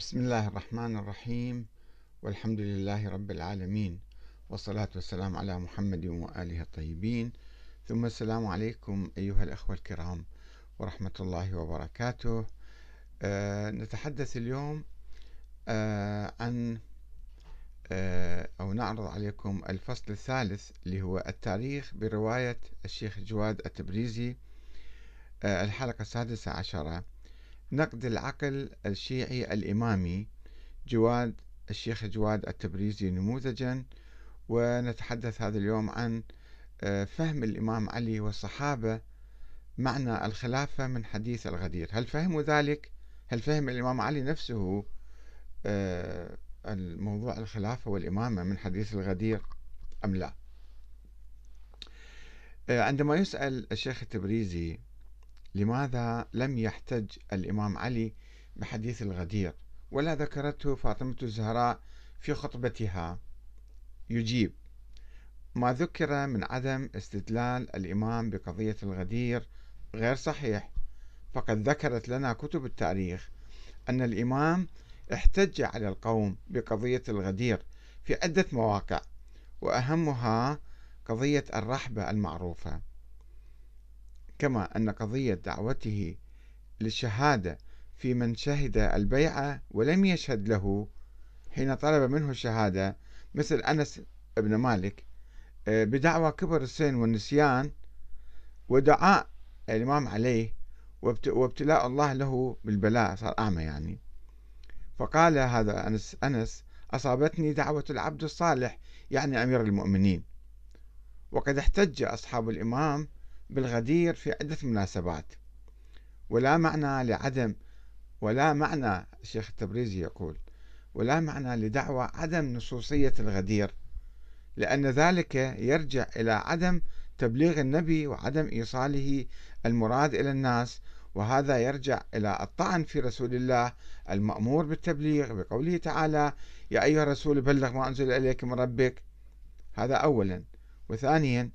بسم الله الرحمن الرحيم. والحمد لله رب العالمين. والصلاة والسلام على محمد وآله الطيبين. ثم السلام عليكم أيها الأخوة الكرام ورحمة الله وبركاته. أه نتحدث اليوم أه عن أه أو نعرض عليكم الفصل الثالث اللي هو التاريخ برواية الشيخ جواد التبريزي آه، الحلقة السادسة عشرة. نقد العقل الشيعي الإمامي جواد الشيخ جواد التبريزي نموذجا ونتحدث هذا اليوم عن آه، فهم الإمام علي والصحابة معنى الخلافة من حديث الغدير هل فهموا ذلك؟ هل فهم الإمام علي نفسه آه، الموضوع الخلافة والإمامة من حديث الغدير أم لا؟ آه، عندما يسأل الشيخ التبريزي لماذا لم يحتج الإمام علي بحديث الغدير؟ ولا ذكرته فاطمة الزهراء في خطبتها. يجيب ما ذكر من عدم استدلال الإمام بقضية الغدير غير صحيح. فقد ذكرت لنا كتب التاريخ أن الإمام احتج على القوم بقضية الغدير في عدة مواقع وأهمها قضية الرحبة المعروفة. كما أن قضية دعوته للشهادة في من شهد البيعة ولم يشهد له حين طلب منه الشهادة مثل أنس بن مالك آه، بدعوى كبر السن والنسيان ودعاء الإمام عليه وابتلاء الله له بالبلاء صار أعمى يعني. فقال هذا أنس, أنس أصابتني دعوة العبد الصالح يعني أمير المؤمنين. وقد احتج أصحاب الإمام بالغدير في عدة مناسبات. ولا معنى لعدم ولا معنى الشيخ التبريزي يقول ولا معنى لدعوى عدم نصوصية الغدير لأن ذلك يرجع إلى عدم تبليغ النبي وعدم إيصاله المراد إلى الناس وهذا يرجع إلى الطعن في رسول الله المأمور بالتبليغ بقوله تعالى يا أيها الرسول بلغ ما أنزل إليك من ربك هذا أولا. وثانيا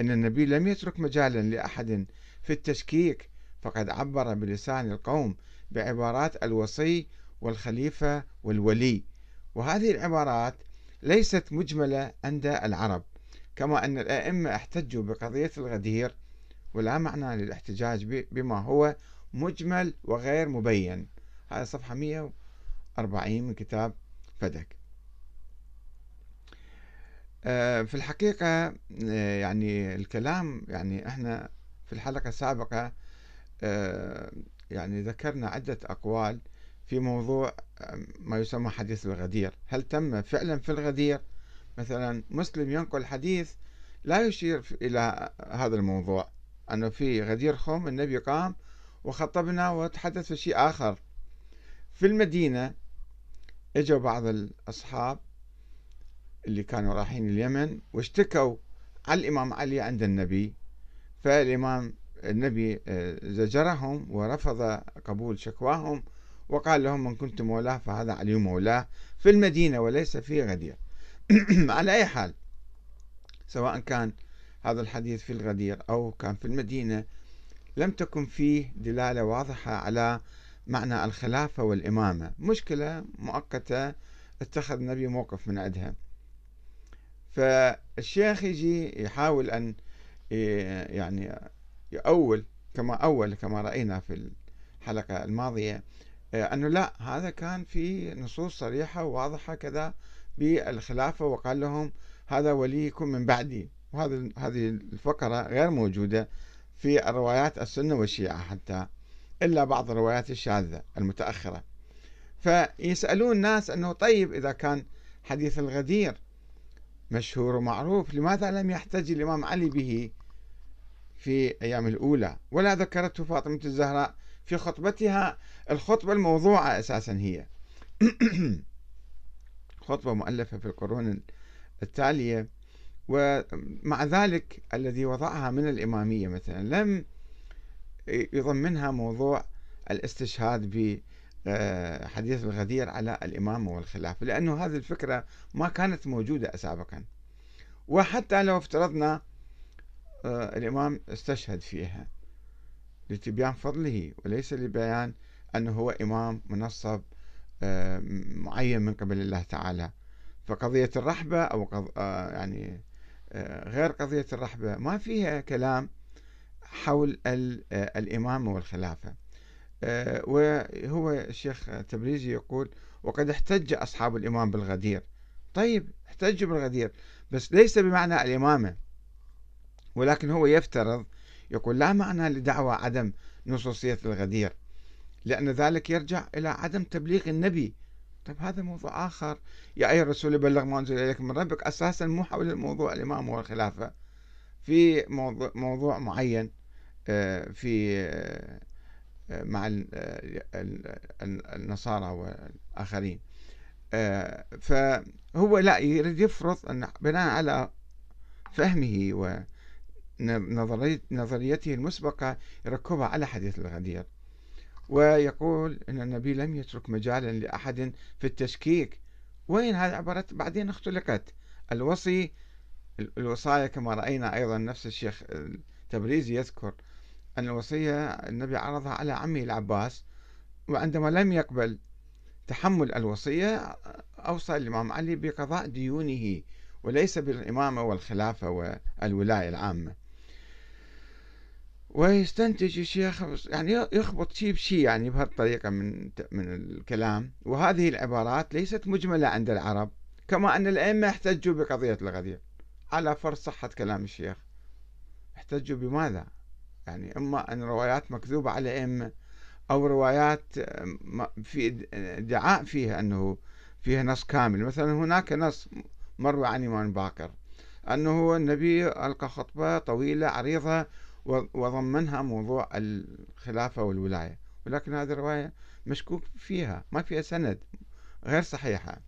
أن النبي لم يترك مجالا لأحد في التشكيك فقد عبر بلسان القوم بعبارات الوصي والخليفة والولي. وهذه العبارات ليست مجملة عند العرب كما أن الأئمة احتجوا بقضية الغدير ولا معنى للاحتجاج بما هو مجمل وغير مبين. هذا صفحة 140 من كتاب فدك. في الحقيقة آه، يعني الكلام يعني إحنا في الحلقة السابقة آه، يعني ذكرنا عدة أقوال في موضوع ما يسمى حديث الغدير. هل تم فعلا في الغدير؟ مثلا مسلم ينقل حديث لا يشير إلى هذا الموضوع. أنه في غدير خم النبي قام وخطبنا وتحدث في شيء آخر. في المدينة إجوا بعض الأصحاب اللي كانوا رايحين اليمن واشتكوا على الإمام علي عند النبي. فالإمام النبي آه، زجرهم ورفض قبول شكواهم وقال لهم من كنت مولاه فهذا علي مولاه في المدينة وليس في غدير. على أي حال سواء كان هذا الحديث في الغدير أو كان في المدينة لم تكن فيه دلالة واضحة على معنى الخلافة والإمامة. مشكلة مؤقتة اتخذ النبي موقف من عندها فالشيخ يجي يحاول أن يعني يأول كما أول كما رأينا في الحلقة الماضية أنه لا هذا كان في نصوص صريحة وواضحة كذا بالخلافة وقال لهم هذا وليكم من بعدي. وهذا هذه الفقرة غير موجودة في الروايات السنة والشيعة حتى إلا بعض الروايات الشاذة المتأخرة. فيسألون الناس أنه طيب إذا كان حديث الغدير مشهور ومعروف لماذا لم يحتج الإمام علي به في أيام الأولى؟ ولا ذكرته فاطمة الزهراء في خطبتها. الخطبة الموضوعة أساسا هي خطبة مؤلفة في القرون التالية ومع ذلك الذي وضعها من الإمامية مثلا لم يضمنها موضوع الاستشهاد حديث الغدير على الإمامة والخلافة لأنه هذه الفكرة ما كانت موجودة سابقا وحتى لو افترضنا آه، الإمام استشهد فيها لتبيان فضله وليس لبيان أنه هو إمام منصب آه، معين من قبل الله تعالى. فقضية الرحبة أو آه، يعني غير قضية الرحبة ما فيها كلام حول الإمامة والخلافة. وهو الشيخ تبريزي يقول وقد احتج أصحاب الإمام بالغدير. طيب احتجوا بالغدير بس ليس بمعنى الإمامة ولكن هو يفترض يقول لا معنى لدعوى عدم نصوصية الغدير لأن ذلك يرجع إلى عدم تبليغ النبي. طيب هذا موضوع آخر. يا أيها الرسول بلغ ما أنزل إليك من ربك أساسا مو حول الموضوع الإمام والخلافة في موضوع, موضوع معين آه، في آه، مع النصارى والآخرين. آه، فهو لا يريد يفرض أن بناء على فهمه ونظريته المسبقة يركبها على حديث الغدير. ويقول أن النبي لم يترك مجالا لأحد في التشكيك. وين هذه عبارة بعدين اختلقت. الوصي الوصايا كما رأينا أيضا نفس الشيخ تبريزي يذكر. أن الوصية النبي عرضها على عمه العباس وعندما لم يقبل تحمل الوصية أوصى الإمام علي بقضاء ديونه وليس بالإمامة والخلافة والولاية العامة. ويستنتج الشيخ يعني يخبط شيء بشيء يعني بهالطريقة من من الكلام. وهذه العبارات ليست مجملة عند العرب كما أن الأئمة احتجوا بقضية الغدير. على فرض صحة كلام الشيخ. احتجوا بماذا؟ يعني إما أن روايات مكذوبة على الأئمة أو روايات في ادعاء فيها أنه فيها نص كامل. مثلا هناك نص مروي عن إمام باكر أنه النبي ألقى خطبة طويلة عريضة وضمنها موضوع الخلافة والولاية. ولكن هذه الرواية مشكوك فيها ما فيها سند غير صحيحة.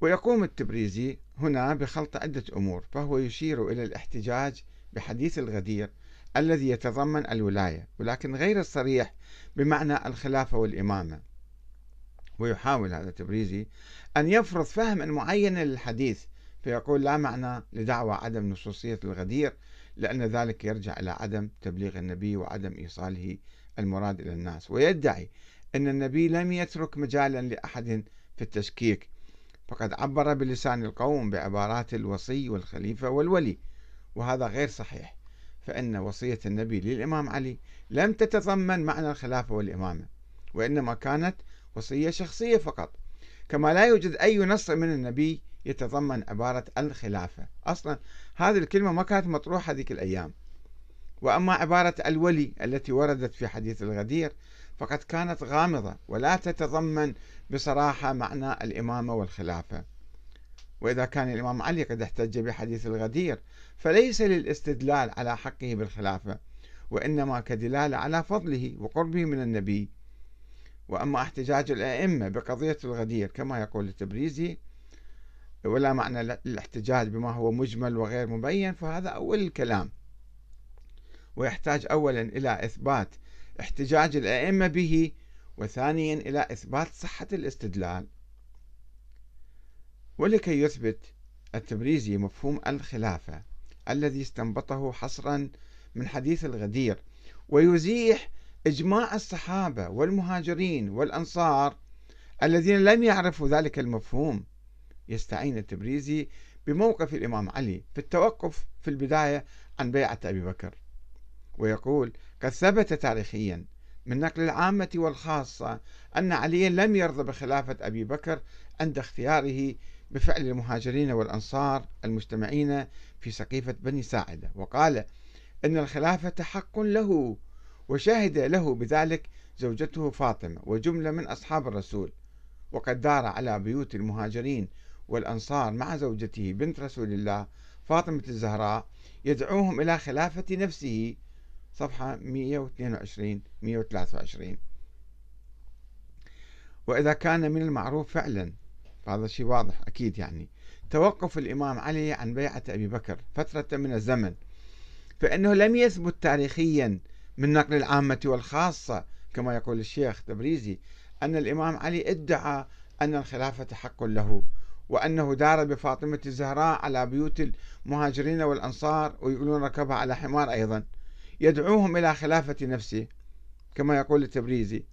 ويقوم التبريزي هنا بخلط عدة أمور فهو يشير إلى الاحتجاج بحديث الغدير الذي يتضمن الولاية ولكن غير الصريح بمعنى الخلافة والإمامة. ويحاول هذا التبريزي أن يفرض فهما معينا للحديث فيقول لا معنى لدعوى عدم نصوصية الغدير لأن ذلك يرجع إلى عدم تبليغ النبي وعدم إيصاله المراد إلى الناس. ويدعي أن النبي لم يترك مجالا لأحد في التشكيك فقد عبر بلسان القوم بعبارات الوصي والخليفة والولي. وهذا غير صحيح. فإن وصية النبي للإمام علي لم تتضمن معنى الخلافة والإمامة وإنما كانت وصية شخصية فقط. كما لا يوجد أي نص من النبي يتضمن عبارة الخلافة. أصلا هذه الكلمة ما كانت مطروحة ذيك الأيام. وأما عبارة الولي التي وردت في حديث الغدير فقد كانت غامضة ولا تتضمن بصراحة معنى الإمامة والخلافة. وإذا كان الإمام علي قد احتج بحديث الغدير فليس للاستدلال على حقه بالخلافة وإنما كدلالة على فضله وقربه من النبي. وأما احتجاج الأئمة بقضية الغدير كما يقول التبريزي ولا معنى للاحتجاج بما هو مجمل وغير مبين فهذا أول الكلام. ويحتاج أولا إلى إثبات احتجاج الأئمة به وثانيا إلى إثبات صحة الاستدلال. ولكي يثبت التبريزي مفهوم الخلافة الذي استنبطه حصرا من حديث الغدير ويزيح إجماع الصحابة والمهاجرين والأنصار الذين لم يعرفوا ذلك المفهوم. يستعين التبريزي بموقف الإمام علي في التوقف في البداية عن بيعة أبي بكر ويقول قد ثبت تاريخيا من نقل العامة والخاصة أن عليا لم يرضى بخلافة أبي بكر عند اختياره بفعل المهاجرين والأنصار المجتمعين في سقيفة بني ساعدة. وقال إن الخلافة حق له وشهد له بذلك زوجته فاطمة وجملة من أصحاب الرسول. وقد دار على بيوت المهاجرين والأنصار مع زوجته بنت رسول الله فاطمة الزهراء يدعوهم إلى خلافة نفسه. صفحة 122 123 وإذا كان من المعروف فعلا هذا شيء واضح أكيد يعني. توقف الإمام علي عن بيعة أبي بكر فترة من الزمن فإنه لم يثبت تاريخيا من نقل العامة والخاصة كما يقول الشيخ تبريزي أن الإمام علي ادعى أن الخلافة حق له وأنه دار بفاطمة الزهراء على بيوت المهاجرين والأنصار ويقولون ركبها على حمار أيضا. يدعوهم إلى خلافة نفسه كما يقول التبريزي.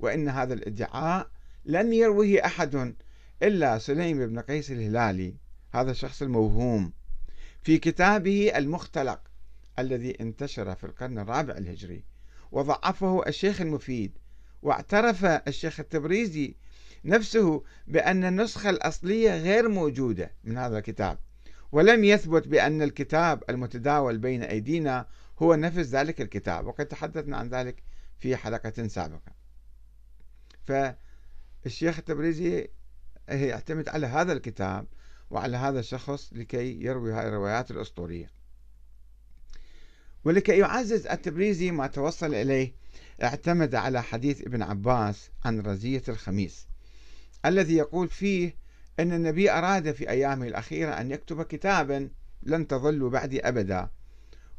وإن هذا الادعاء لم يروه أحد إلا سليم بن قيس الهلالي هذا الشخص الموهوم. في كتابه المختلق الذي انتشر في القرن الرابع الهجري وضعفه الشيخ المفيد واعترف الشيخ التبريزي نفسه بأن النسخة الأصلية غير موجودة من هذا الكتاب ولم يثبت بأن الكتاب المتداول بين أيدينا هو نفس ذلك الكتاب. وقد تحدثنا عن ذلك في حلقة سابقة. فالشيخ التبريزي يعتمد على هذا الكتاب وعلى هذا الشخص لكي يروي هذه الروايات الأسطورية. ولكي يعزز التبريزي ما توصل إليه اعتمد على حديث ابن عباس عن رزية الخميس الذي يقول فيه أن النبي أراد في أيامه الأخيرة أن يكتب كتابا لن تظلوا بعدي أبدا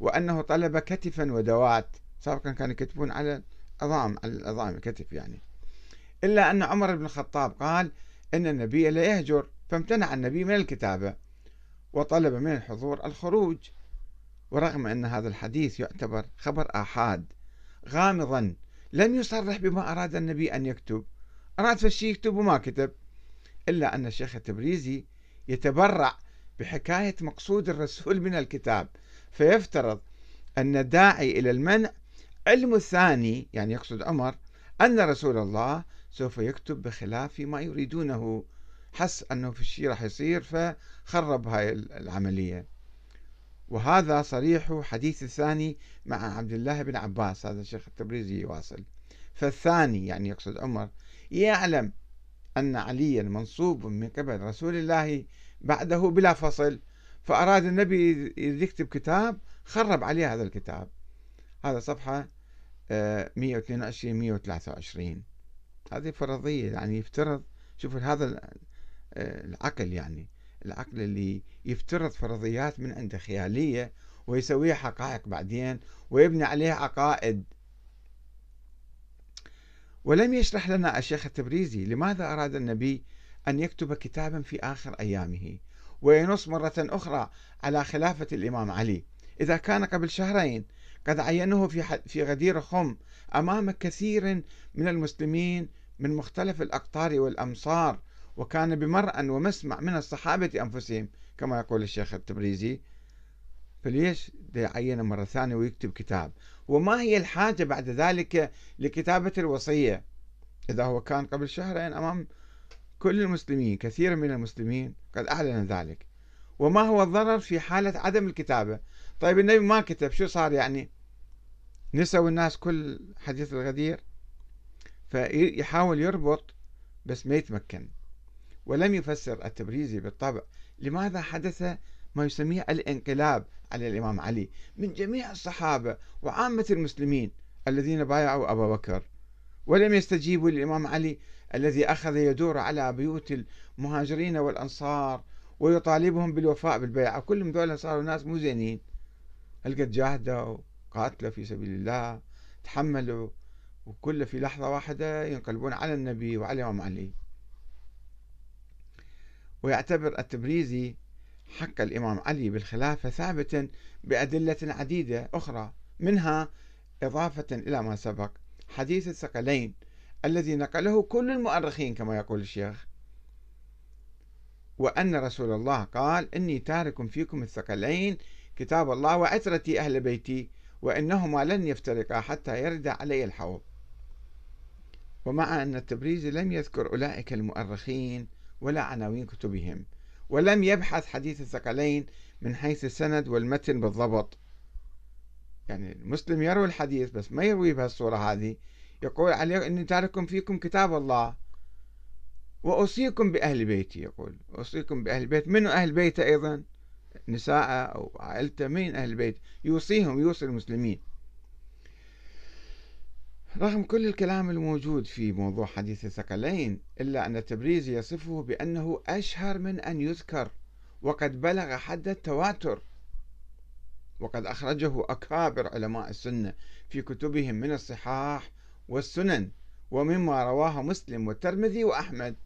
وأنه طلب كتفا ودوات سابقا كانوا يكتبون على العظام على العظام الكتف يعني. إلا أن عمر بن الخطاب قال أن النبي لا يهجر فامتنع النبي من الكتابة وطلب من الحضور الخروج. ورغم أن هذا الحديث يعتبر خبر آحاد غامضا لم يصرح بما أراد النبي أن يكتب. أراد فشي يكتب وما كتب إلا أن الشيخ التبريزي يتبرع بحكاية مقصود الرسول من الكتاب. فيفترض أن الداعي إلى المنع علم الثاني يعني يقصد عمر أن رسول الله سوف يكتب بخلاف ما يريدونه. حس أنه في الشيء راح يصير فخرب هاي العملية. وهذا صريح حديث الثاني مع عبد الله بن عباس هذا الشيخ التبريزي يواصل فالثاني يعني يقصد عمر يعلم أن عليا منصوب من قبل رسول الله بعده بلا فصل فأراد النبي يكتب كتاب خرب عليه هذا الكتاب. هذا صفحة 122 آه، 123 هذه فرضية يعني يفترض شوفوا هذا آه، العقل يعني العقل اللي يفترض فرضيات من عنده خيالية ويسويها حقائق بعدين ويبني عليها عقائد. ولم يشرح لنا الشيخ التبريزي لماذا أراد النبي أن يكتب كتابا في آخر أيامه وينص مرة أخرى على خلافة الإمام علي؟ إذا كان قبل شهرين قد عينه في في غدير خم أمام كثير من المسلمين من مختلف الأقطار والأمصار وكان بمرأى ومسمع من الصحابة أنفسهم كما يقول الشيخ التبريزي فليش يعينه مرة ثانية ويكتب كتاب؟ وما هي الحاجة بعد ذلك لكتابة الوصية؟ إذا هو كان قبل شهرين أمام كل المسلمين كثير من المسلمين قد أعلن ذلك. وما هو الضرر في حالة عدم الكتابة؟ طيب النبي ما كتب شو صار يعني؟ نسوا الناس كل حديث الغدير؟ فيحاول يربط بس ما يتمكن. ولم يفسر التبريزي بالطبع لماذا حدث ما يسميه الانقلاب على الإمام علي من جميع الصحابة وعامة المسلمين الذين بايعوا أبا بكر. ولم يستجيبوا للإمام علي الذي أخذ يدور على بيوت المهاجرين والأنصار ويطالبهم بالوفاء بالبيعة كلهم ذولا صاروا ناس مو زينين. هل قد جاهدوا قاتلوا في سبيل الله؟ تحملوا وكل في لحظة واحدة ينقلبون على النبي وعلى الإمام علي. ويعتبر التبريزي حق الإمام علي بالخلافة ثابتا بأدلة عديدة أخرى منها إضافة إلى ما سبق حديث الثقلين الذي نقله كل المؤرخين كما يقول الشيخ. وأن رسول الله قال إني تارك فيكم الثقلين كتاب الله وعترتي أهل بيتي وإنهما لن يفترقا حتى يرد علي الحوض. ومع أن التبريزي لم يذكر أولئك المؤرخين ولا عناوين كتبهم ولم يبحث حديث الثقلين من حيث السند والمتن بالضبط. يعني المسلم يروي الحديث بس ما يروي بهالصورة هذه يقول عليه إني تارك فيكم كتاب الله وأوصيكم بأهل بيتي يقول. أوصيكم بأهل بيت. من أهل بيته أيضا؟ نساء أو عائلته. من أهل البيت يوصيهم يوصي المسلمين. رغم كل الكلام الموجود في موضوع حديث الثقلين إلا أن التبريزي يصفه بأنه أشهر من أن يذكر وقد بلغ حد التواتر. وقد أخرجه أكابر علماء السنة في كتبهم من الصحاح والسنن ومما رواه مسلم والترمذي وأحمد.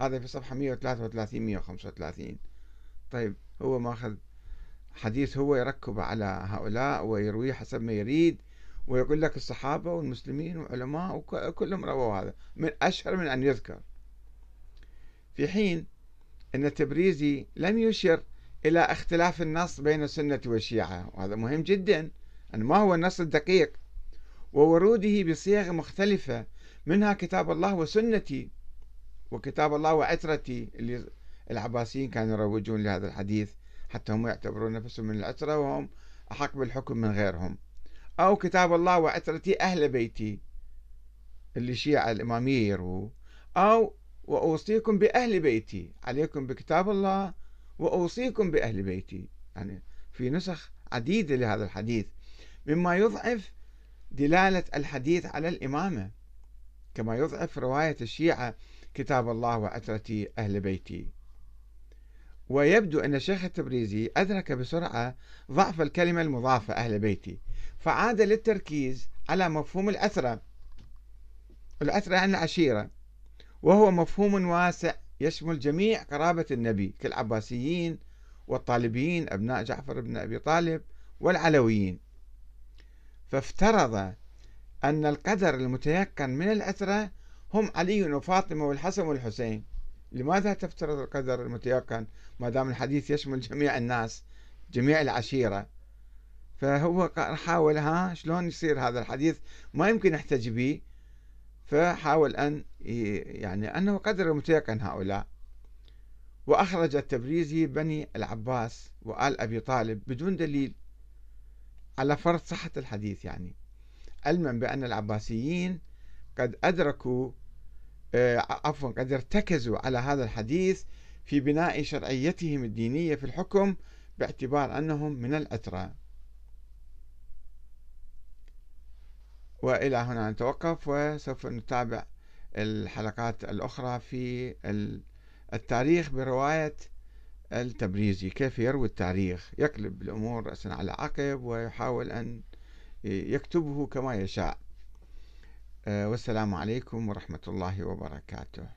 هذا في صفحة 133 135 طيب هو ماخذ حديث هو يركب على هؤلاء ويرويه حسب ما يريد. ويقول لك الصحابة والمسلمين والعلماء وكلهم رووا هذا. من أشهر من أن يذكر. في حين أن التبريزي لم يشر إلى اختلاف النص بين السنة والشيعة وهذا مهم جدا أن ما هو النص الدقيق؟ ووروده بصيغ مختلفة منها كتاب الله وسنتي وكتاب الله وعترتي اللي العباسيين كانوا يروجون لهذا الحديث حتى هم يعتبرون نفسهم من العترة وهم أحق بالحكم من غيرهم. أو كتاب الله وعترتي أهل بيتي اللي شيعة الإمامية يروه. أو وأوصيكم بأهل بيتي عليكم بكتاب الله وأوصيكم بأهل بيتي. يعني في نسخ عديدة لهذا الحديث مما يضعف دلالة الحديث على الإمامة كما يضعف رواية الشيعة كتاب الله وعترتي أهل بيتي. ويبدو أن الشيخ التبريزي أدرك بسرعة ضعف الكلمة المضافة أهل بيتي. فعاد للتركيز على مفهوم الأثرة. الأثرة يعني العشيرة. وهو مفهوم واسع يشمل جميع قرابة النبي كالعباسيين والطالبيين أبناء جعفر بن أبي طالب والعلويين. فافترض أن القدر المتيقن من الأثرة هم علي وفاطمة والحسن والحسين. لماذا تفترض القدر المتيقن؟ ما دام الحديث يشمل جميع الناس جميع العشيرة. فهو حاول ها شلون يصير هذا الحديث؟ ما يمكن يحتج به. فحاول أن يعني أنه قدر متيقن هؤلاء. وأخرج التبريزي بني العباس وآل أبي طالب بدون دليل على فرض صحة الحديث يعني. علما بأن العباسيين قد أدركوا آه، عفوا قد ارتكزوا على هذا الحديث في بناء شرعيتهم الدينية في الحكم باعتبار أنهم من الأترى وإلى هنا نتوقف وسوف نتابع الحلقات الأخرى في التاريخ برواية التبريزي. كيف يروي التاريخ؟ يقلب الأمور رأسا على عقب ويحاول أن يكتبه كما يشاء. آه، والسلام عليكم ورحمة الله وبركاته.